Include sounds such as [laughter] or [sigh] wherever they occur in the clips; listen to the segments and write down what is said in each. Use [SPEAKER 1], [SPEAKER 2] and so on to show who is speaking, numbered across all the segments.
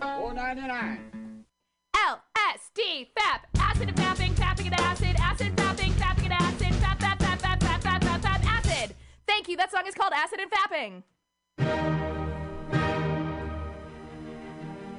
[SPEAKER 1] Four ninety nine.
[SPEAKER 2] L S D FAP acid and fapping, fapping and acid, acid fapping, fapping and acid, fap fap fap fap fap fap fap fap acid. Thank you. That song is called Acid and Fapping.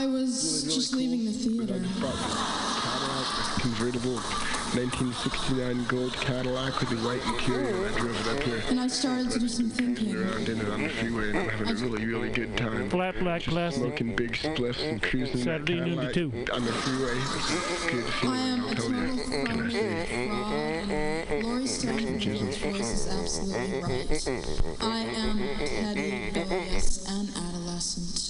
[SPEAKER 3] I was just leaving the theater.
[SPEAKER 4] convertible 1969 gold Cadillac with the white interior. I drove it up here.
[SPEAKER 3] And I started to do some thinking.
[SPEAKER 4] Around in it on the freeway and I'm having a really, really good time.
[SPEAKER 5] Flat black plastic.
[SPEAKER 4] Smoking big spliffs and cruising in that
[SPEAKER 5] Saturday noon to
[SPEAKER 4] Cadillac
[SPEAKER 5] two.
[SPEAKER 4] on the freeway. Good
[SPEAKER 3] I
[SPEAKER 4] feeling,
[SPEAKER 3] am
[SPEAKER 4] I'll
[SPEAKER 3] a
[SPEAKER 4] tell you.
[SPEAKER 3] total phony, fraud, and Laurie Stone's voice is absolutely right. I am petty, bilious, and adolescent.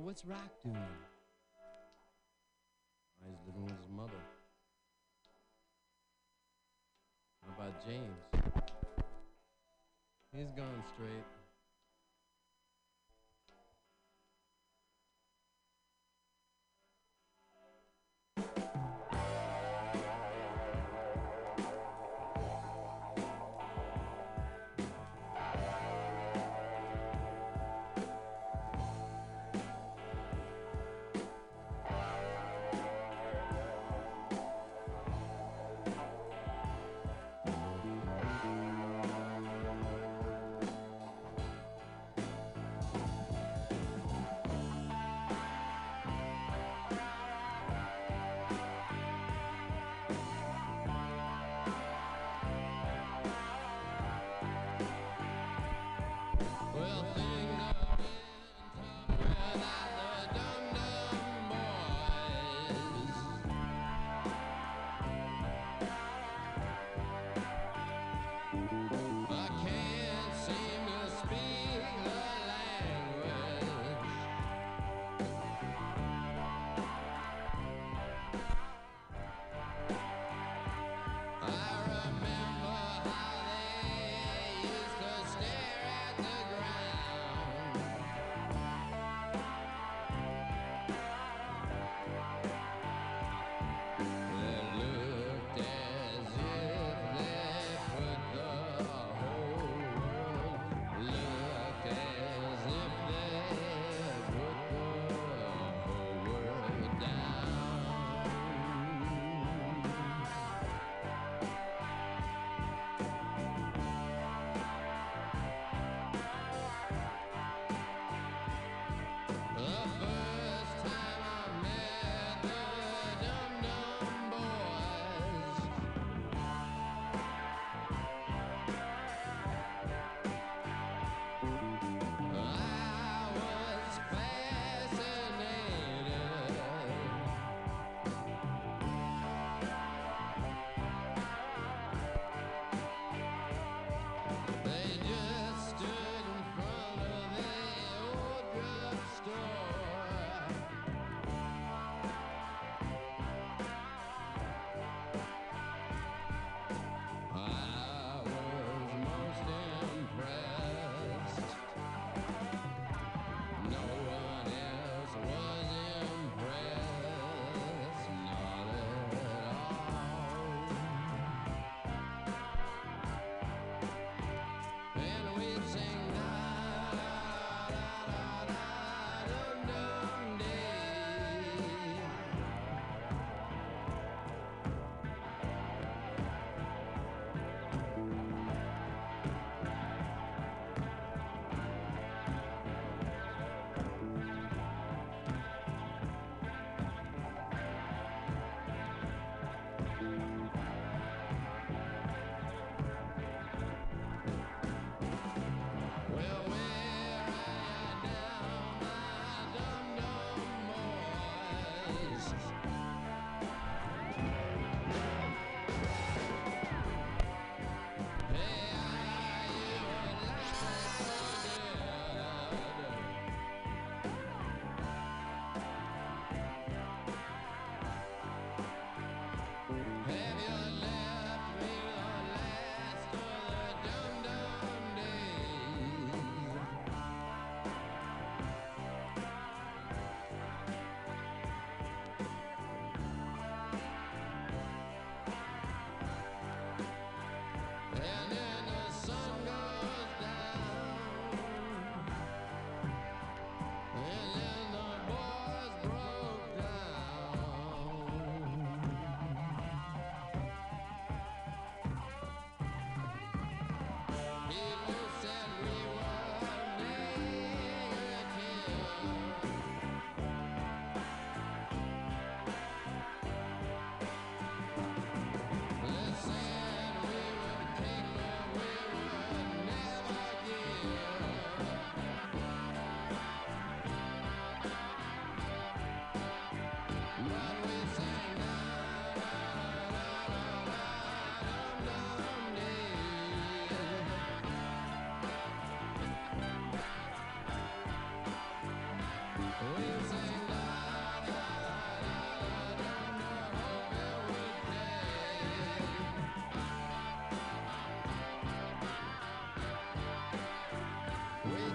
[SPEAKER 5] Well, what's Rock doing? He's living with his mother. How about James? He's gone straight. He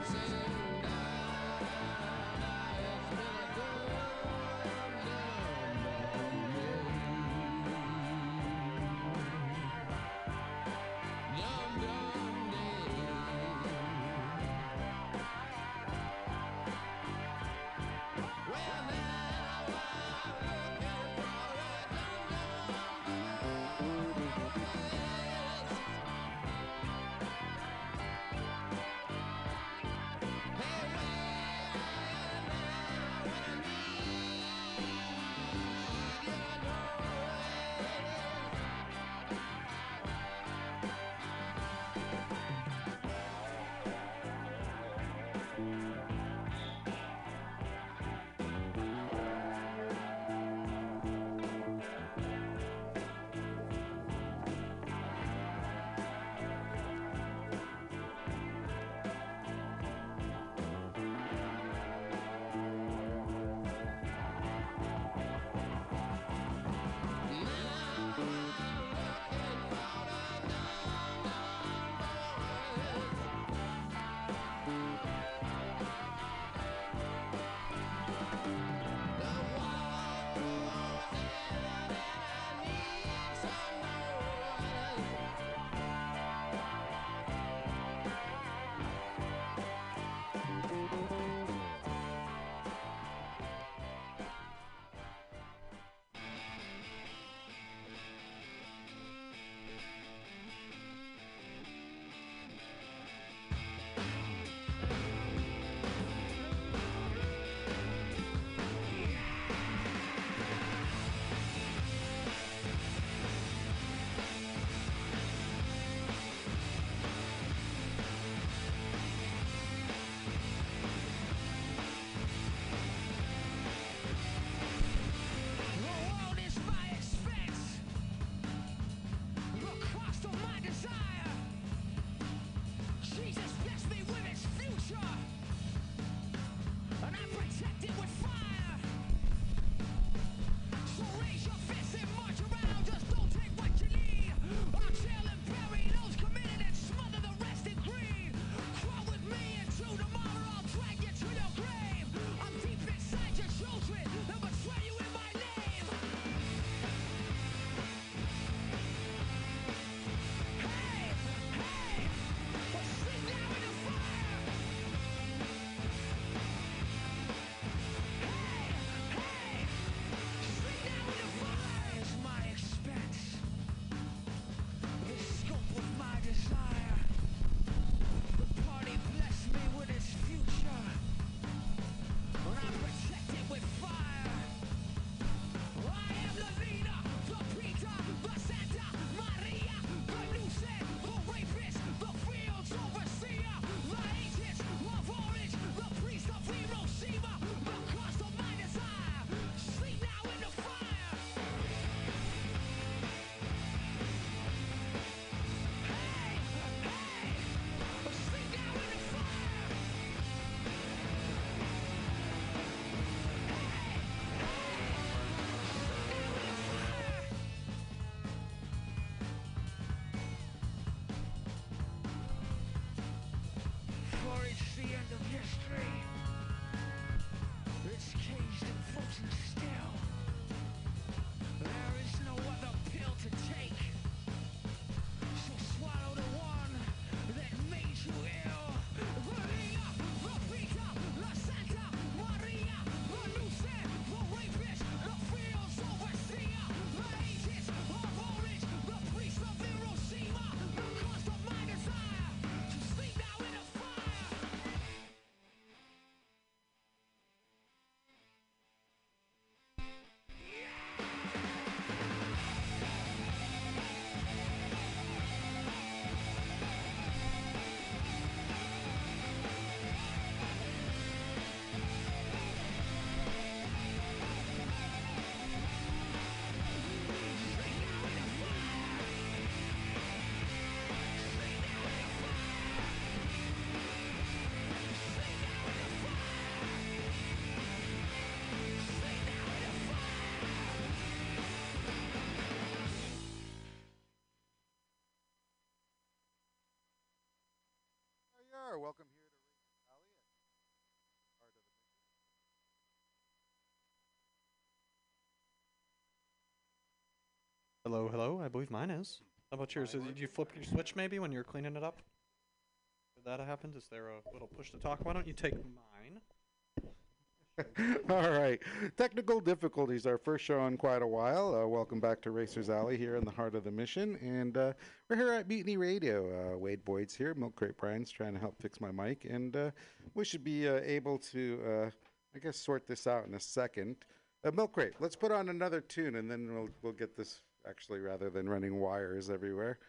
[SPEAKER 5] Hey, where are you. now when
[SPEAKER 6] Hello, hello. I believe mine is. How about yours? Did you flip your switch maybe when you were cleaning it up? Did that happen? Is there a little push to talk? Why don't you take mine? [laughs]
[SPEAKER 7] All right. Technical difficulties. Our first show in quite a while. Uh, welcome back to Racers Alley here in the heart of the mission. And uh, we're here at Mutiny Radio. Uh, Wade Boyd's here. Milk Crate Brian's trying to help fix my mic. And uh, we should be uh, able to, uh, I guess, sort this out in a second. Uh, Milk Crate, let's put on another tune and then we'll, we'll get this actually rather than running wires everywhere.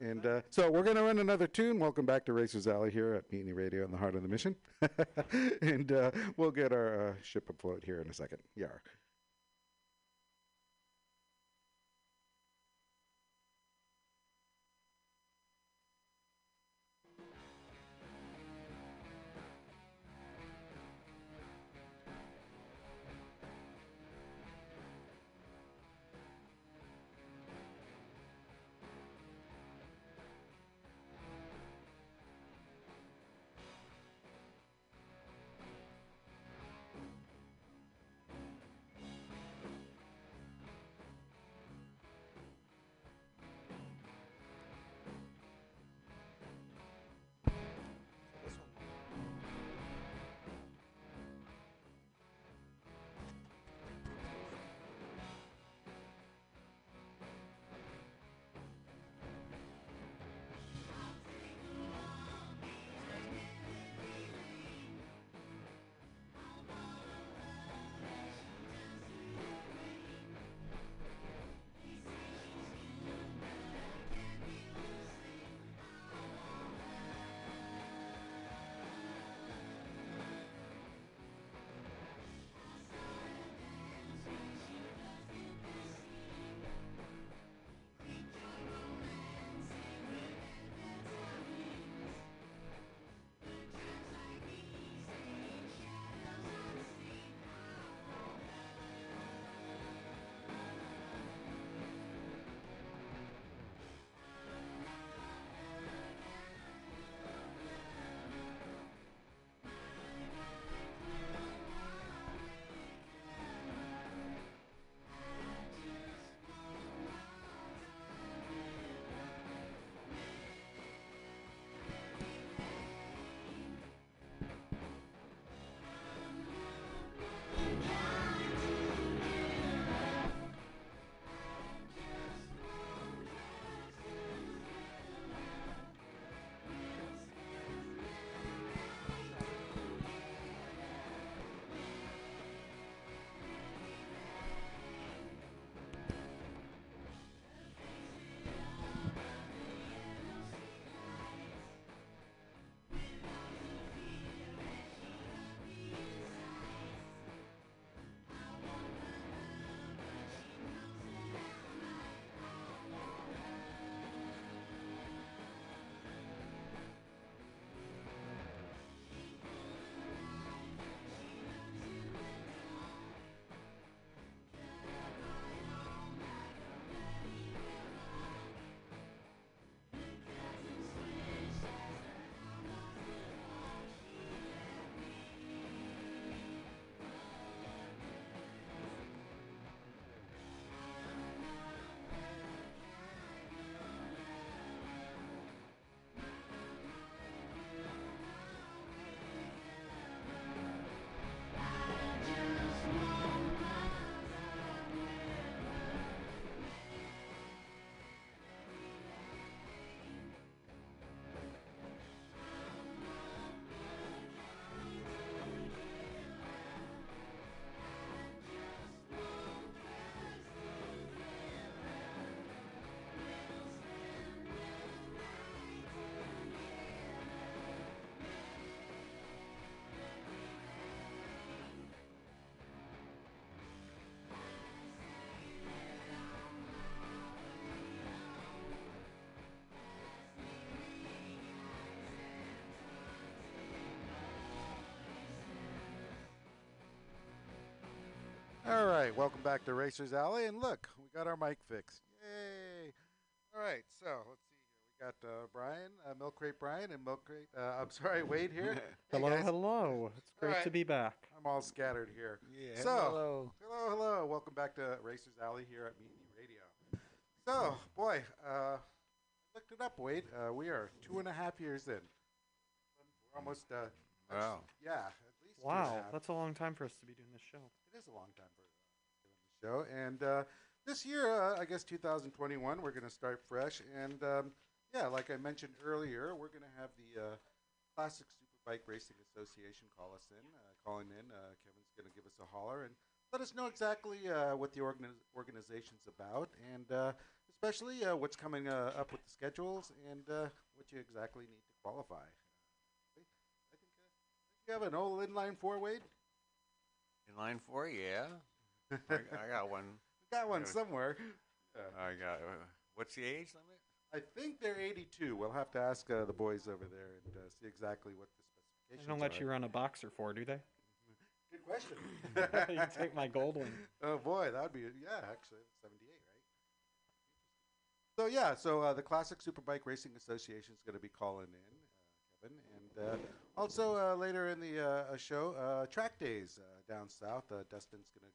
[SPEAKER 7] And uh, so we're going to run another tune. Welcome back to Racers Alley here at Mutiny Radio in the heart of the mission. [laughs] and uh, we'll get our uh, ship afloat here in a second. Yar. Right, welcome back to Racers Alley, and look, we got our mic fixed. Yay! All right, so let's see here. We got uh, Brian, uh, Milk Crate Brian, and Milk Crate. Uh, I'm [laughs] sorry, Wade here. [laughs] Hey,
[SPEAKER 6] hello,
[SPEAKER 7] guys.
[SPEAKER 6] hello. It's great
[SPEAKER 7] right.
[SPEAKER 6] to be back.
[SPEAKER 7] I'm all scattered here.
[SPEAKER 8] Yeah,
[SPEAKER 7] So,
[SPEAKER 8] hello.
[SPEAKER 7] hello, hello. Welcome back to Racers Alley here at Mutiny Radio. So, So, boy, uh, I looked it up, Wade. Uh, we are two and a half years in. We're almost, uh,
[SPEAKER 8] Wow.
[SPEAKER 7] yeah, at least two and a
[SPEAKER 6] Wow,
[SPEAKER 7] half.
[SPEAKER 6] that's a long time for us to be doing this show.
[SPEAKER 7] It is a long time for uh, doing the show. And uh, this year, uh, I guess 2021, we're going to start fresh. And um, yeah, like I mentioned earlier, we're going to have the uh, Classic Superbike Racing Association call us in, uh, calling in. Uh, Kevin's going to give us a holler and let us know exactly uh, what the organiz- organization's about, and especially what's coming up with the schedules and what you exactly need to qualify. I think you have an old inline four, Wade.
[SPEAKER 8] In line four, yeah. I, I got one. [laughs]
[SPEAKER 7] Got one
[SPEAKER 8] Yeah.
[SPEAKER 7] somewhere.
[SPEAKER 8] I got. Uh, what's the age limit?
[SPEAKER 7] I think they're 82. We'll have to ask uh, the boys over there and uh, see exactly what the specifications.
[SPEAKER 6] They don't let
[SPEAKER 7] are.
[SPEAKER 6] you run a boxer for, do they? [laughs]
[SPEAKER 7] Good question. [laughs]
[SPEAKER 6] you take my gold one.
[SPEAKER 7] Oh boy, that would be yeah. Actually, 78, right? So yeah, so uh, the Classic Superbike Racing Association is going to be calling in, uh, Kevin, and uh, also uh, later in the show, uh, track days uh, down south. Uh, Dustin's going to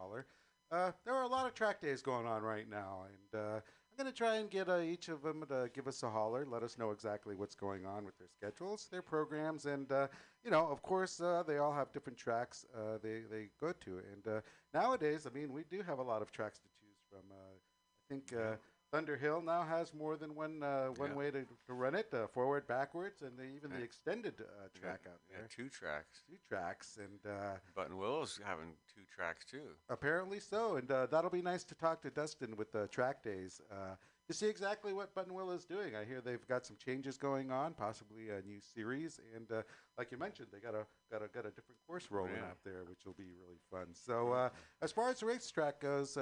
[SPEAKER 7] holler. Uh, there are a lot of track days going on right now, and uh, I'm going to try and get uh, each of them to give us a holler, let us know exactly what's going on with their schedules, their programs, and uh, you know, of course, uh, they all have different tracks uh, they they go to. And nowadays, I mean, we do have a lot of tracks to choose from. I think uh, Thunderhill now has more than one uh, one
[SPEAKER 8] Yeah.
[SPEAKER 7] way to, to run it, uh, forward, backwards, and they, even the extended uh,
[SPEAKER 8] Yeah,
[SPEAKER 7] track out
[SPEAKER 8] yeah,
[SPEAKER 7] there.
[SPEAKER 8] two tracks.
[SPEAKER 7] Two tracks, and uh,
[SPEAKER 8] Buttonwillow's having two tracks too.
[SPEAKER 7] Apparently so, and uh, that'll be nice to talk to Dustin with the track days uh, to see exactly what Button Buttonwillow is doing. I hear they've got some changes going on, possibly a new series, and uh, like you mentioned, they got a got a got a different course rolling
[SPEAKER 8] Yeah.
[SPEAKER 7] out there, which will be really fun. So uh, as far as the racetrack goes.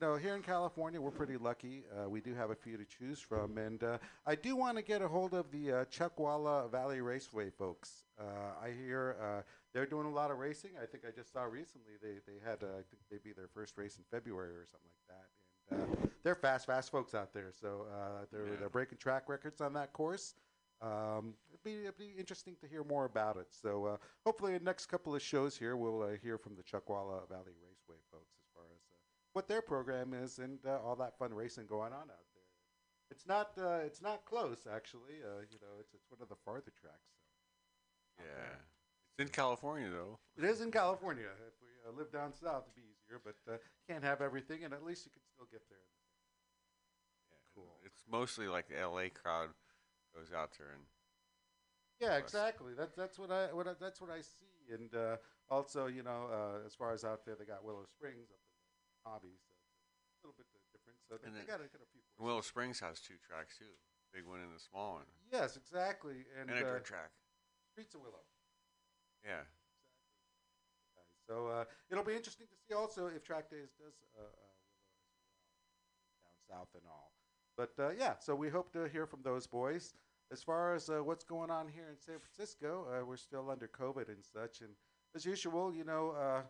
[SPEAKER 7] You know, here in California, we're pretty lucky. Uh, we do have a few to choose from, and uh, I do want to get a hold of the uh, Chuckwalla Valley Raceway folks. Uh, I hear uh, they're doing a lot of racing. I think I just saw recently they, they had, uh, I think maybe their first race in February or something like that. And uh, they're fast, fast folks out there. So uh, they're,
[SPEAKER 8] Yeah.
[SPEAKER 7] they're breaking track records on that course. Um, it'd, be, it'd be interesting to hear more about it. So uh, hopefully, in the next couple of shows here, we'll uh, hear from the Chuckwalla Valley Raceway folks as far as uh, what their program is and uh, all that fun racing going on out there. It's not uh, it's not close actually. Uh, you know, it's it's one of the farther tracks.
[SPEAKER 8] Yeah. It's in California though.
[SPEAKER 7] It is in California. If we uh, live down south, it'd be easier, but uh, can't have everything, and at least you can still get there.
[SPEAKER 8] Cool. It's mostly like the LA crowd goes out there and
[SPEAKER 7] Yeah, exactly. That's that's what I what I, that's what I see, and uh, also you know uh, as far as out there, they got Willow Springs up Hobby, so it's a little bit uh, different. So they, they got, a, got a few.
[SPEAKER 8] Willow Springs has two tracks too. Big one and a small one.
[SPEAKER 7] Yes, exactly, and,
[SPEAKER 8] And a
[SPEAKER 7] uh,
[SPEAKER 8] dirt track.
[SPEAKER 7] Streets of Willow.
[SPEAKER 8] Yeah.
[SPEAKER 7] So uh, it'll be interesting to see also if Track Days does uh, uh, Willow as well, down south and all. But uh, yeah, so we hope to hear from those boys. As far as uh, what's going on here in San Francisco, uh, we're still under COVID and such. And as usual, you know, uh,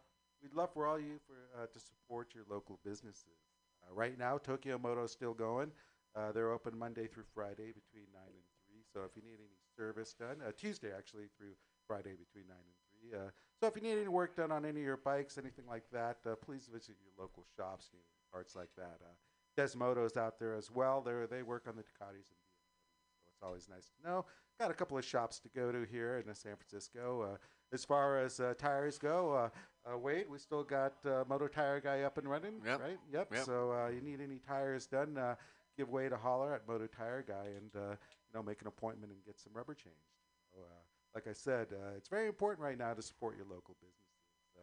[SPEAKER 7] we'd love for all you for uh, to support your local businesses. Uh, right now, Tokyo Moto is still going. Uh, they're open Monday through Friday between nine and three. So if you need any service done, uh, Tuesday actually through Friday between nine and three. Uh, so if you need any work done on any of your bikes, anything like that, uh, please visit your local shops. You need parts like that. Uh, Desmoto's out there as well. They they work on the Ducatis and BMWs, so it's always nice to know. Got a couple of shops to go to here in San Francisco. As far as uh, tires go, uh, uh, Wade, we still got uh, Moto Tire Guy up and running,
[SPEAKER 8] Yep.
[SPEAKER 7] right? Yep.
[SPEAKER 8] Yep.
[SPEAKER 7] So uh, you need any tires done, uh, give Wade a holler at Moto Tire Guy, and uh, you know make an appointment and get some rubber changed. So, uh, like I said, uh, it's very important right now to support your local businesses. Uh,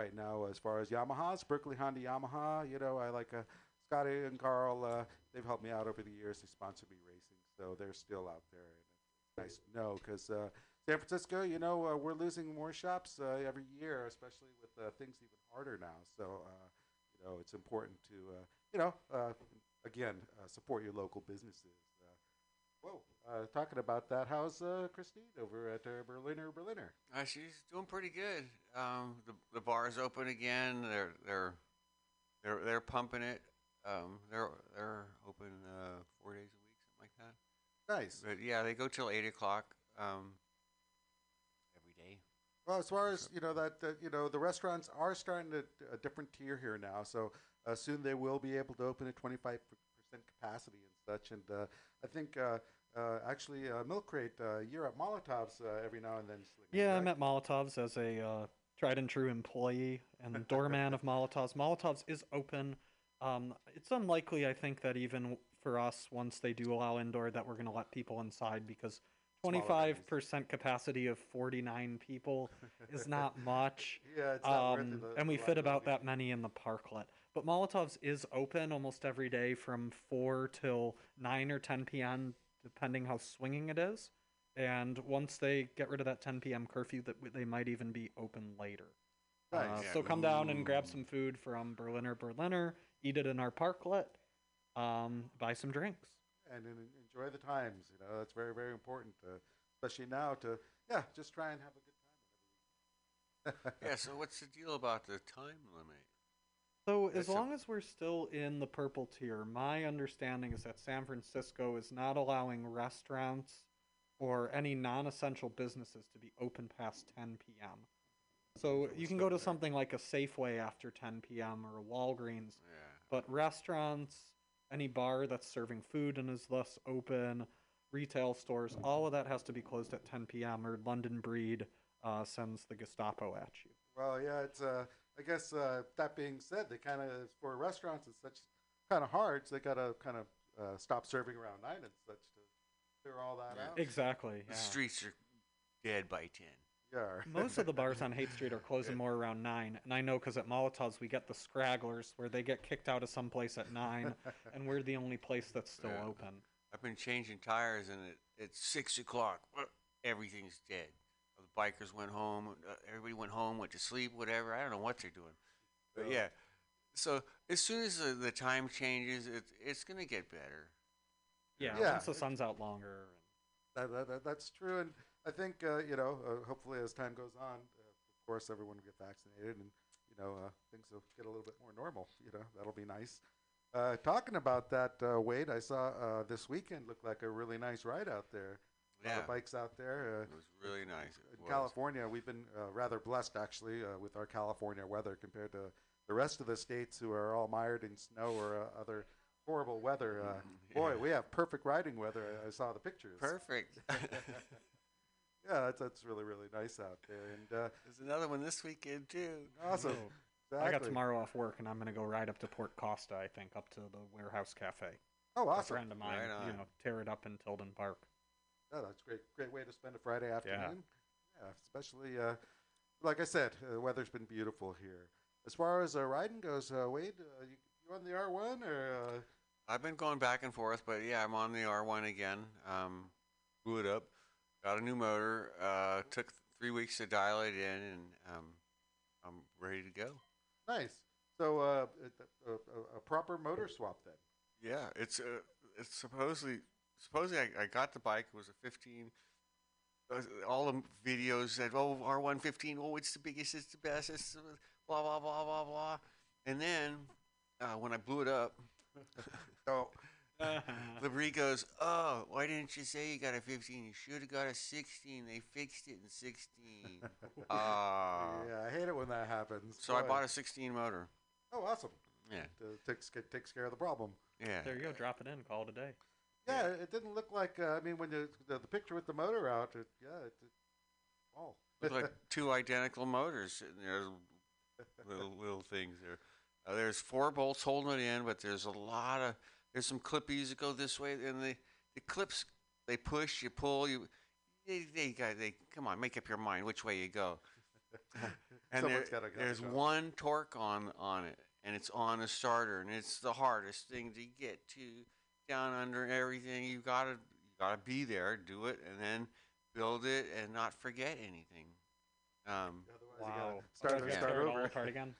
[SPEAKER 7] right now, as far as Yamahas, Berkeley Honda Yamaha, you know, I like uh, Scotty and Carl. Uh, they've helped me out over the years. They sponsor me racing, so they're still out there. And it's nice to know because uh, San Francisco, you know, uh, we're losing more shops uh, every year, especially with uh, things even harder now. So, uh, you know, it's important to, uh, you know, uh, again, uh, support your local businesses. Uh, whoa, uh, talking about that, how's uh, Christine over at uh, Berliner Berliner?
[SPEAKER 8] Uh, she's doing pretty good. Um, the the bar's open again. They're they're they're they're pumping it. Um, they're they're open uh, four days a week, something like that.
[SPEAKER 7] Nice.
[SPEAKER 8] But yeah, they go till eight o'clock um.
[SPEAKER 7] Well, as far as you know, that, that you know, the restaurants are starting to a different tier here now. So uh, soon they will be able to open at 25 percent capacity and such. And uh, I think uh, uh, actually uh, Milk Crate, uh, you're at Molotov's uh, every now and then.
[SPEAKER 6] Yeah, I'm at Molotov's as a uh, tried and true employee and [laughs] doorman of Molotov's. Molotov's is open. Um, it's unlikely, I think, that even for us, once they do allow indoor, that we're going to let people inside because
[SPEAKER 7] Smaller
[SPEAKER 6] 25% capacity of 49 people [laughs] is not much.
[SPEAKER 7] Yeah, it's not worth
[SPEAKER 6] um,
[SPEAKER 7] it, the-
[SPEAKER 6] and
[SPEAKER 7] the
[SPEAKER 6] we fit about that many in the parklet. But Molotov's is open almost every day from 4 till 9 or 10 p.m., depending how swinging it is. And once they get rid of that 10 p.m. curfew, that they might even be open later. Uh,
[SPEAKER 7] Nice.
[SPEAKER 6] so come down and grab some food from Berliner Berliner, eat it in our parklet, um, buy some drinks.
[SPEAKER 7] And en- enjoy the times. You know, that's very, very important, uh, especially now to yeah, just try and have a good time.
[SPEAKER 8] yeah. [laughs] So what's the deal about the time limit?
[SPEAKER 6] So as
[SPEAKER 8] That's a-
[SPEAKER 6] long as we're still in the purple tier, my understanding is that San Francisco is not allowing restaurants or any non-essential businesses to be open past 10 p.m. So you can go to something like a Safeway after 10 p.m. or a Walgreens, but restaurants, any bar that's serving food and is thus open, retail stores, all of that has to be closed at 10 p.m. or London Breed uh, sends the Gestapo at you.
[SPEAKER 7] Well, yeah, it's. Uh, I guess uh, that being said, they kind of for restaurants it's such kind of hard. So they gotta kind of uh, stop serving around nine and such to clear all that out.
[SPEAKER 6] Exactly.
[SPEAKER 8] The
[SPEAKER 6] yeah.
[SPEAKER 8] streets are dead by ten.
[SPEAKER 7] Yeah.
[SPEAKER 6] Most of the [laughs] bars on Haight Street are closing more around nine, and I know because at Molotov's we get the scragglers where they get kicked out of some place at nine, [laughs] and we're the only place that's still
[SPEAKER 8] Yeah.
[SPEAKER 6] open.
[SPEAKER 8] I've been changing tires, and it, it's six o'clock. [clears throat] Everything's dead. The bikers went home. Uh, everybody went home, went to sleep, whatever. I don't know what they're doing. But
[SPEAKER 7] Yeah.
[SPEAKER 8] yeah. So as soon as the, the time changes, it's it's gonna get better.
[SPEAKER 6] Yeah,
[SPEAKER 7] Yeah.
[SPEAKER 6] once the sun's out longer.
[SPEAKER 7] That, that, that, that's true, and I think uh, you know, uh, hopefully as time goes on, uh, of course, everyone will get vaccinated, and you know, uh, things will get a little bit more normal. You know, that'll be nice. Uh, talking about that, uh, Wade, I saw uh, this weekend looked like a really nice ride out there. A lot
[SPEAKER 8] Yeah.
[SPEAKER 7] of bikes out there.
[SPEAKER 8] It was really nice. It
[SPEAKER 7] in
[SPEAKER 8] was.
[SPEAKER 7] California, we've been uh, rather blessed actually uh, with our California weather compared to the rest of the states who are all mired in snow or uh, other horrible weather. Uh, [laughs] Boy, we have perfect riding weather. I- I saw the pictures.
[SPEAKER 8] Perfect. [laughs] [laughs]
[SPEAKER 7] yeah, that's, that's really really nice out there. And uh,
[SPEAKER 8] There's another one this weekend too.
[SPEAKER 7] awesome.
[SPEAKER 6] I got tomorrow off work, and I'm gonna go right up to Port Costa. I think up to the Warehouse Cafe.
[SPEAKER 7] Oh, awesome.
[SPEAKER 6] A friend of mine,
[SPEAKER 8] Right
[SPEAKER 6] you know, tear it up in Tilden Park.
[SPEAKER 7] Yeah, that's great. Great way to spend a Friday afternoon. Yeah, especially uh, like I said, uh, the weather's been beautiful here. As far as uh, riding goes, uh, Wade, uh, you, you on the R one or? Uh,
[SPEAKER 8] I've been going back and forth, but yeah, I'm on the R1 again. Um, blew it up, got a new motor. Uh, took three weeks to dial it in, and um, I'm ready to go.
[SPEAKER 7] nice. So uh, a, a, a proper motor swap then.
[SPEAKER 8] Yeah, it's uh, it's supposedly supposedly I, I got the bike. It was a 15. uh, All the videos said, "Oh, R115. Oh, it's the biggest. It's the best. It's the blah blah blah blah blah." And then uh, when I blew it up, [laughs]
[SPEAKER 7] oh, [laughs]
[SPEAKER 8] Labrie goes, "Oh, why didn't you say you got a 15? You should have got a 16. They fixed it in 16." [laughs] Ah.
[SPEAKER 7] yeah, I hate it when that happens.
[SPEAKER 8] So I
[SPEAKER 7] Boy.
[SPEAKER 8] bought a 16 motor.
[SPEAKER 7] Oh, awesome.
[SPEAKER 8] Yeah.
[SPEAKER 7] Uh, takes ca- takes care of the problem.
[SPEAKER 8] Yeah.
[SPEAKER 6] There you go. Drop it in. Call it a day.
[SPEAKER 7] Yeah, it didn't look like. Uh, I mean, when you, the, the picture with the motor out, it, yeah, it, it oh.
[SPEAKER 8] Look like [laughs] two identical motors sitting there, little little things there. Uh, there's four bolts holding it in, but there's a lot of there's some clippies that go this way, and the the clips they push, you pull, you they they got they come on, make up your mind which way you go. [laughs] and there-
[SPEAKER 7] gotta- gotta
[SPEAKER 8] there's
[SPEAKER 7] go.
[SPEAKER 8] one torque on on it, and it's on a starter, and it's the hardest thing to get to down under everything. You gotta you gotta be there, do it, and then build it and not forget anything. Um,
[SPEAKER 6] Wow.
[SPEAKER 7] start-
[SPEAKER 6] Okay,
[SPEAKER 7] start
[SPEAKER 6] tear
[SPEAKER 7] over.
[SPEAKER 6] apart again.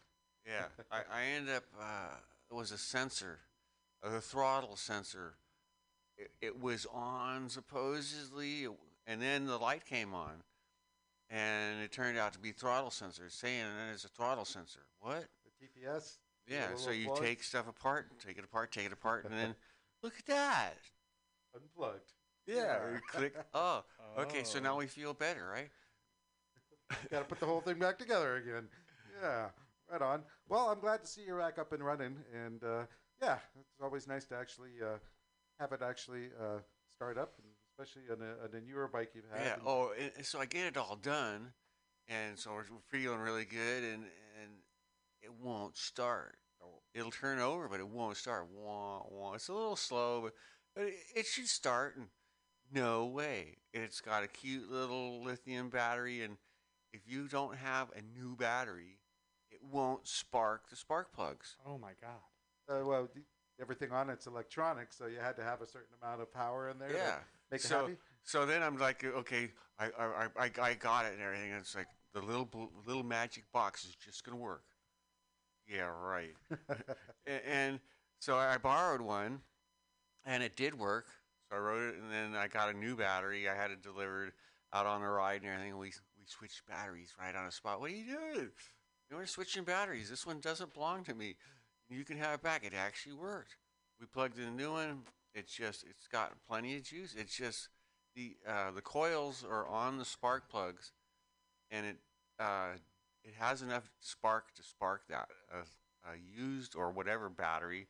[SPEAKER 8] yeah, I, I ended up. Uh, it was a sensor, uh, the throttle sensor. It, it was on supposedly, and then the light came on, and it turned out to be throttle sensor. Saying that it's a throttle sensor. What?
[SPEAKER 7] The TPS.
[SPEAKER 8] Yeah. So you
[SPEAKER 7] plug,
[SPEAKER 8] take stuff apart, take it apart, take it apart, and then [laughs] look at that.
[SPEAKER 7] unplugged.
[SPEAKER 8] Yeah. click. [laughs] Oh. Okay. So
[SPEAKER 6] Oh.
[SPEAKER 8] now we feel better, right? [laughs]
[SPEAKER 7] Got to put the whole thing back together again. Yeah, right on. Well, I'm glad to see you're back up and running, and uh, yeah, it's always nice to actually uh, have it actually uh, start up, and especially on a, on a newer bike you've had.
[SPEAKER 8] Yeah.
[SPEAKER 7] and-
[SPEAKER 8] Oh, and, and so I get it all done, and so we're feeling really good, and and it won't start. It'll turn over, but it won't start. Wah, wah. It's a little slow, but, but it, it should start. And no way. It's got a cute little lithium battery, and if you don't have a new battery, it won't spark the spark plugs.
[SPEAKER 6] Oh my god.
[SPEAKER 7] Uh, well, everything on it's electronic, so you had to have a certain amount of power in there
[SPEAKER 8] Yeah.
[SPEAKER 7] make
[SPEAKER 8] so,
[SPEAKER 7] it happy.
[SPEAKER 8] So then I'm like, okay, I, I, I, I- got it and everything. And it's like the little bl- little magic box is just gonna work. Yeah, right. [laughs] A- and so I borrowed one, and it did work. So I wrote it, and then I got a new battery. I had it delivered out on the ride and everything. We we switched batteries right on the spot. What are you doing? You know, we're switching batteries. This one doesn't belong to me. You can have it back. It actually worked. We plugged in a new one. It's just it's got plenty of juice. It's just the uh, the coils are on the spark plugs, and it uh, it has enough spark to spark that a, a used or whatever battery.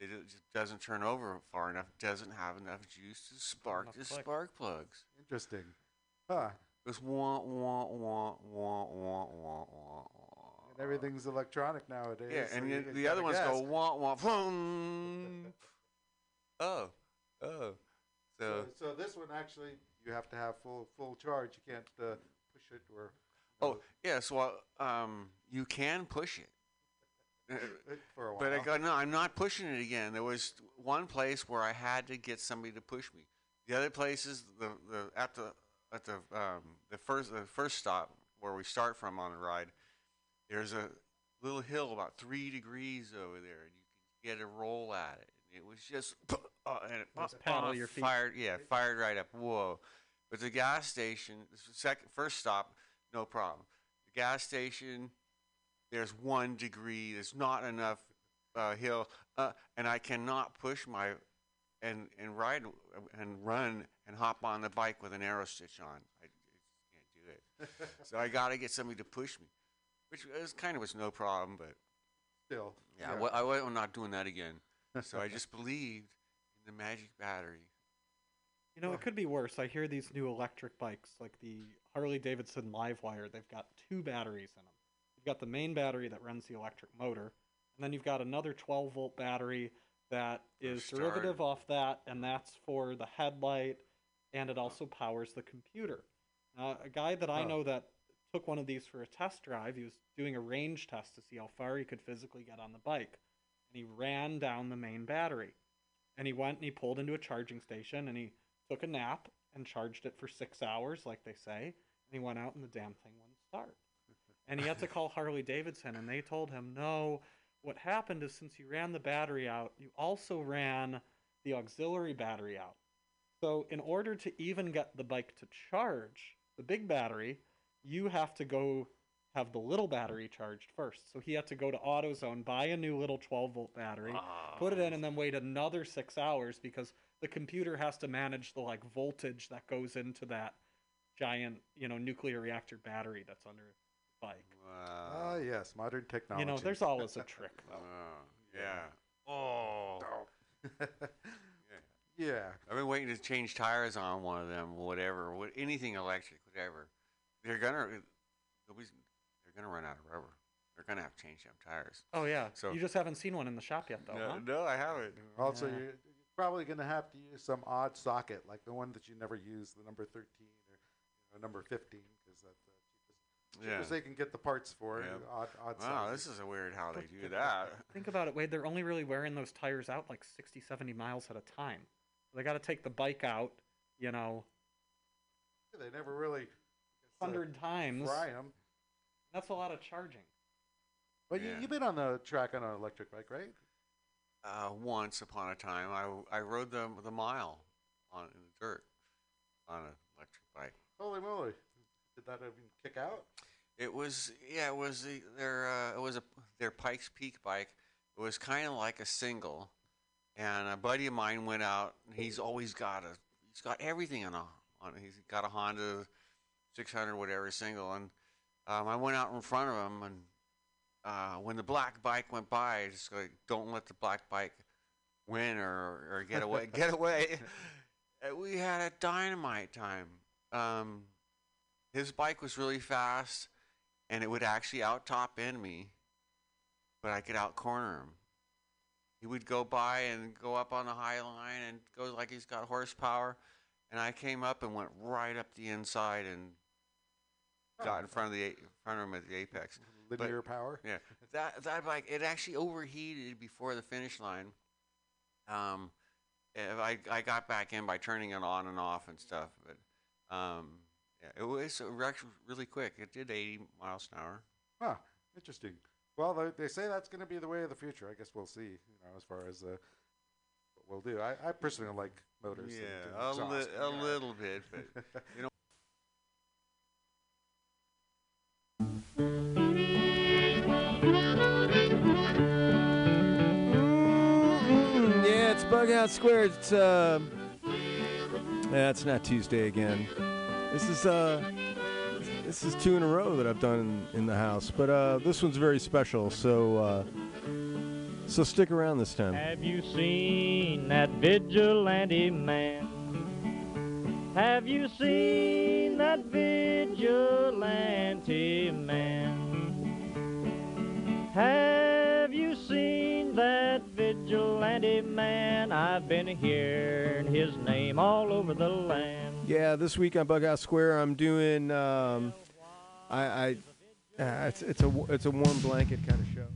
[SPEAKER 8] It it just doesn't turn over far enough. Doesn't have enough juice to spark
[SPEAKER 7] enough
[SPEAKER 8] the
[SPEAKER 7] click.
[SPEAKER 8] spark plugs.
[SPEAKER 7] Interesting. Huh.
[SPEAKER 8] It was wah wah wah wah wah wah wah.
[SPEAKER 7] And everything's electronic nowadays.
[SPEAKER 8] Yeah,
[SPEAKER 7] so
[SPEAKER 8] and
[SPEAKER 7] you
[SPEAKER 8] the, the other ones
[SPEAKER 7] guess.
[SPEAKER 8] go wah wah. Boom. oh, oh. So,
[SPEAKER 7] So, so this one actually, you have to have full full charge. You can't uh, push it or.
[SPEAKER 8] oh yeah. So uh, um, you can push it. Uh,
[SPEAKER 7] For a
[SPEAKER 8] But I got no. I'm not pushing it again. There was one place where I had to get somebody to push me. The other places, the the at the at the um, the first the first stop where we start from on the ride, there's a little hill about three degrees over there, and you can get a roll at it. And it was just [clears throat] uh, and it
[SPEAKER 6] Just paddle your feet.
[SPEAKER 8] fired. Yeah, fired right up. Whoa! But the gas station, second first stop, no problem. The gas station there's one degree. There's not enough uh, hill, uh, and I cannot push my and and ride and run and hop on the bike with an Aerostich on. I just can't do it. [laughs] so I got to get somebody to push me, which uh, was kind of was no problem, but
[SPEAKER 7] Still.
[SPEAKER 8] yeah, I wa- I, I'm not doing that again. [laughs] So I just believed in the magic battery.
[SPEAKER 6] You know, it could be worse. I hear these new electric bikes, like the Harley Davidson Livewire, they've got two batteries in them. You've got the main battery that runs the electric motor, and then you've got another 12 volt battery that is
[SPEAKER 8] start.
[SPEAKER 6] derivative off that, and that's for the headlight, and it also powers the computer. Now, a guy that I
[SPEAKER 7] Huh.
[SPEAKER 6] know that took one of these for a test drive, he was doing a range test to see how far he could physically get on the bike, and he ran down the main battery and he went and he pulled into a charging station and he took a nap and charged it for six hours, like they say. And he went out and the damn thing wouldn't start. [laughs] And he had to call Harley Davidson and they told him, no, what happened is since you ran the battery out, you also ran the auxiliary battery out. So in order to even get the bike to charge, the big battery, you have to go have the little battery charged first. So he had to go to AutoZone, buy a new little 12 volt battery, put it in, and then wait another six hours because the computer has to manage the like voltage that goes into that giant, you know, nuclear reactor battery that's under the bike.
[SPEAKER 7] Ah, yes, modern technology.
[SPEAKER 6] You know, there's always a trick though. [laughs]
[SPEAKER 8] Uh, yeah. Oh. [laughs]
[SPEAKER 7] yeah.
[SPEAKER 8] I've been waiting to change tires on one of them, whatever, what, anything electric, whatever. They're gonna, uh, nobody's, they're gonna run out of rubber. They're gonna have to change them tires.
[SPEAKER 6] Oh yeah.
[SPEAKER 8] So
[SPEAKER 6] you just haven't seen one in the shop yet though,
[SPEAKER 8] no,
[SPEAKER 6] huh?
[SPEAKER 8] no, I haven't.
[SPEAKER 7] Also,
[SPEAKER 6] Yeah.
[SPEAKER 7] you're you're probably going to have to use some odd socket, like the one that you never use, the number 13 or you know, number 15, because that's the cheapest,
[SPEAKER 8] Yeah.
[SPEAKER 7] cheapest they can get the parts for.
[SPEAKER 8] Yeah.
[SPEAKER 7] Odd, odd
[SPEAKER 8] Wow,
[SPEAKER 7] socket.
[SPEAKER 8] this is a weird how they do that. [laughs]
[SPEAKER 6] Think about it, Wade. They're only really wearing those tires out like 60, 70 miles at a time. They got to take the bike out, you know,
[SPEAKER 7] They never really
[SPEAKER 6] 100 times.
[SPEAKER 7] fry them.
[SPEAKER 6] That's a lot of charging.
[SPEAKER 7] But
[SPEAKER 8] Yeah.
[SPEAKER 7] you, you've been on the track on an electric bike, right?
[SPEAKER 8] Uh, once upon a time, I, I rode the the mile on in the dirt on an electric bike.
[SPEAKER 7] Holy moly! Did that even kick out?
[SPEAKER 8] It was yeah, it was the, their uh, it was a their Pikes Peak bike. It was kind of like a single, and a buddy of mine went out. and He's always got a he's got everything on a on. He's got a Honda 600 whatever single, and um, I went out in front of him, and uh, when the black bike went by, I just like, don't let the black bike win or, or get away. [laughs] get away. Uh, we had a dynamite time. Um, his bike was really fast, and it would actually out top end me, but I could out corner him. He would go by and go up on the high line and go like he's got horsepower, and I came up and went right up the inside and got in front of the front of him at the apex. But-
[SPEAKER 7] Linear power?
[SPEAKER 8] Yeah, that that bike it actually overheated before the finish line. Um, I I got back in by turning it on and off and stuff, but um, yeah, it was really quick. It did 80 miles an hour.
[SPEAKER 7] Huh. Interesting. Well, they, they say that's going to be the way of the future. I guess we'll see. You know, as far as uh, what we'll do. I, I personally like motors.
[SPEAKER 8] Yeah, a, li- a little bit, but you [laughs] know.
[SPEAKER 9] Yeah, it's Bughouse Square. It's uh, yeah, it's not Tuesday again. This is uh, this is two in a row that I've done in, in the house, but uh, this one's very special. So uh, so stick around this time.
[SPEAKER 10] Have you seen that vigilante man? Have you seen that vigilante man? Have seen that vigilante man? I've been hearing his name all over the land.
[SPEAKER 9] Yeah, this week on Bughouse Square, I'm doing. Um, I, I uh, it's it's a it's a warm blanket kind of show.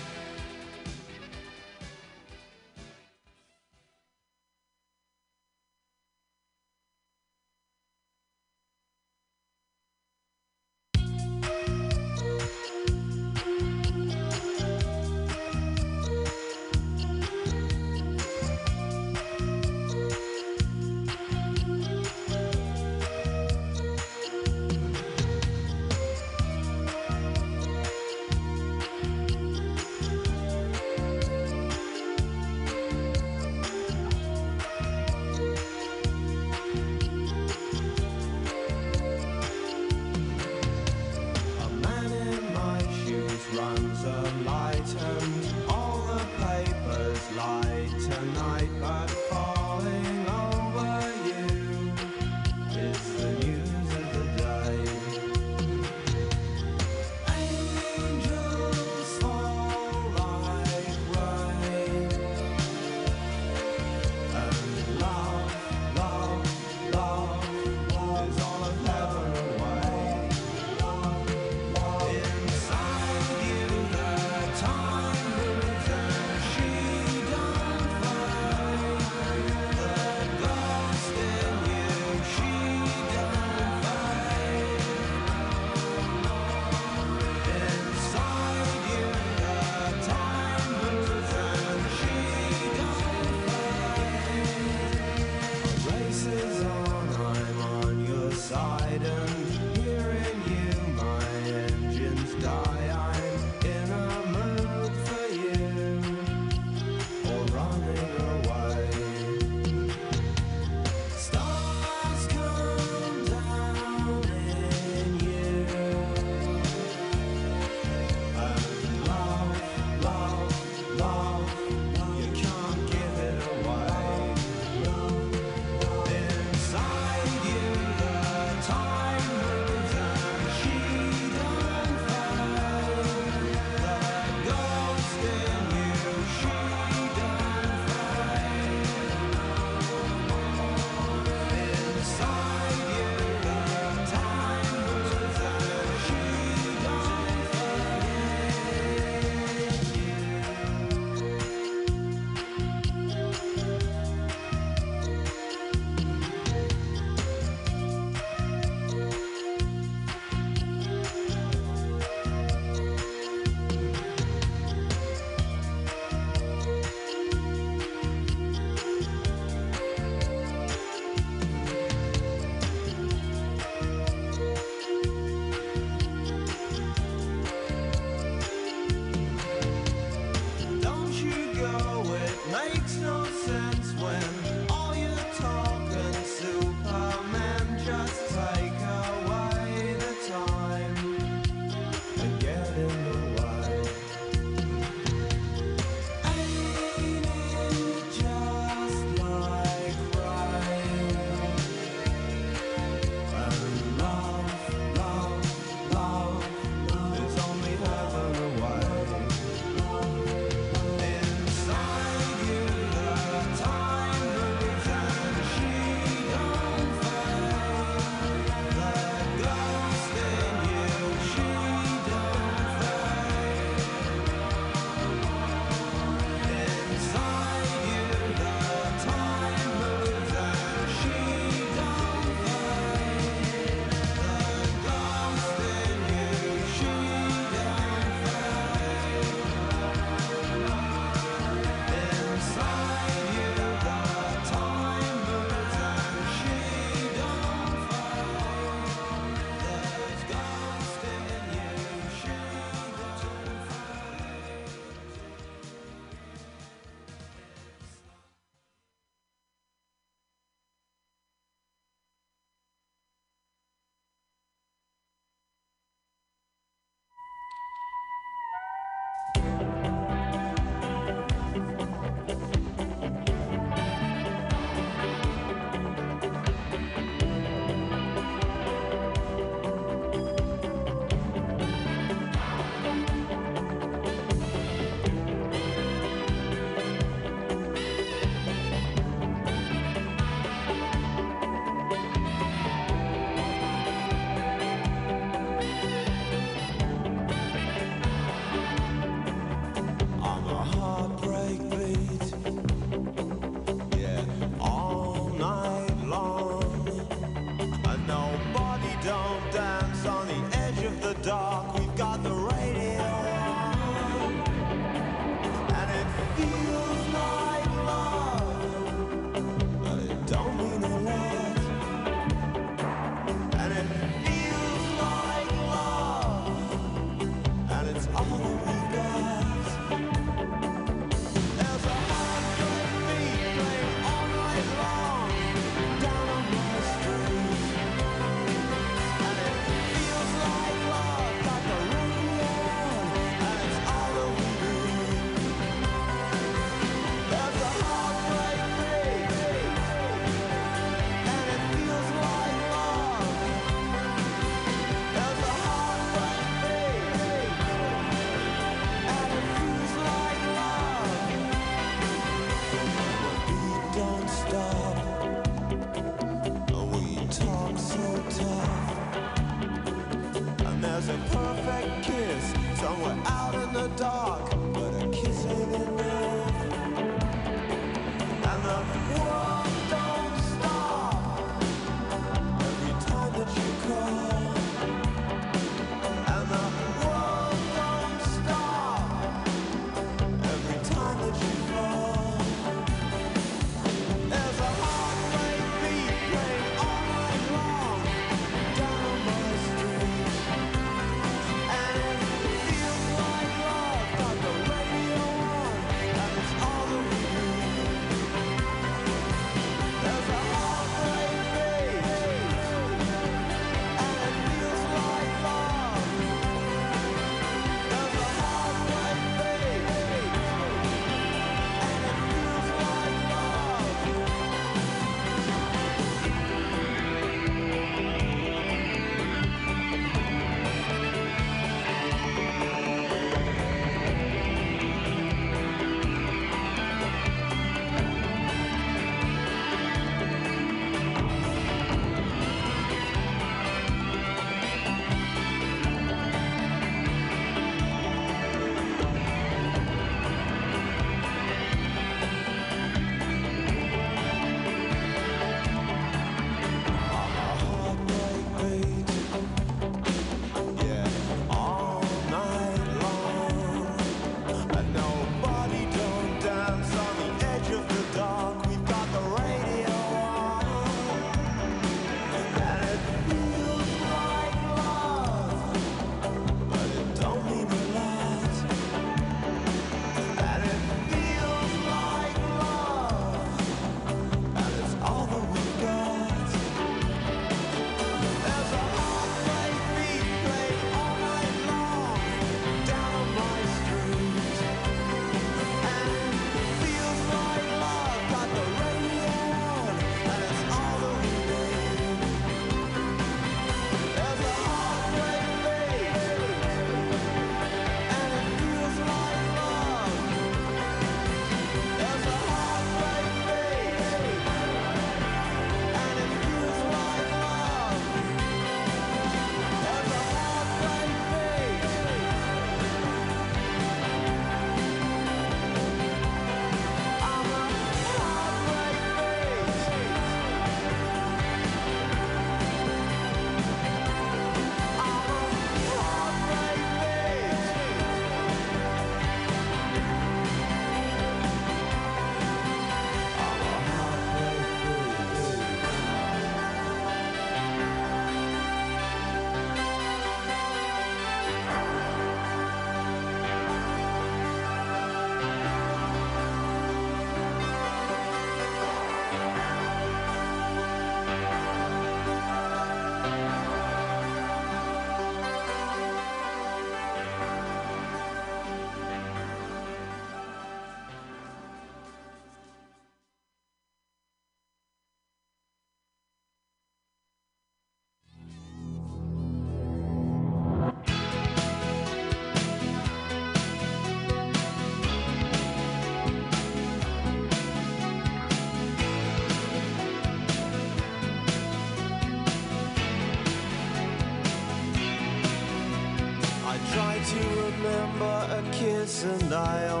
[SPEAKER 11] And I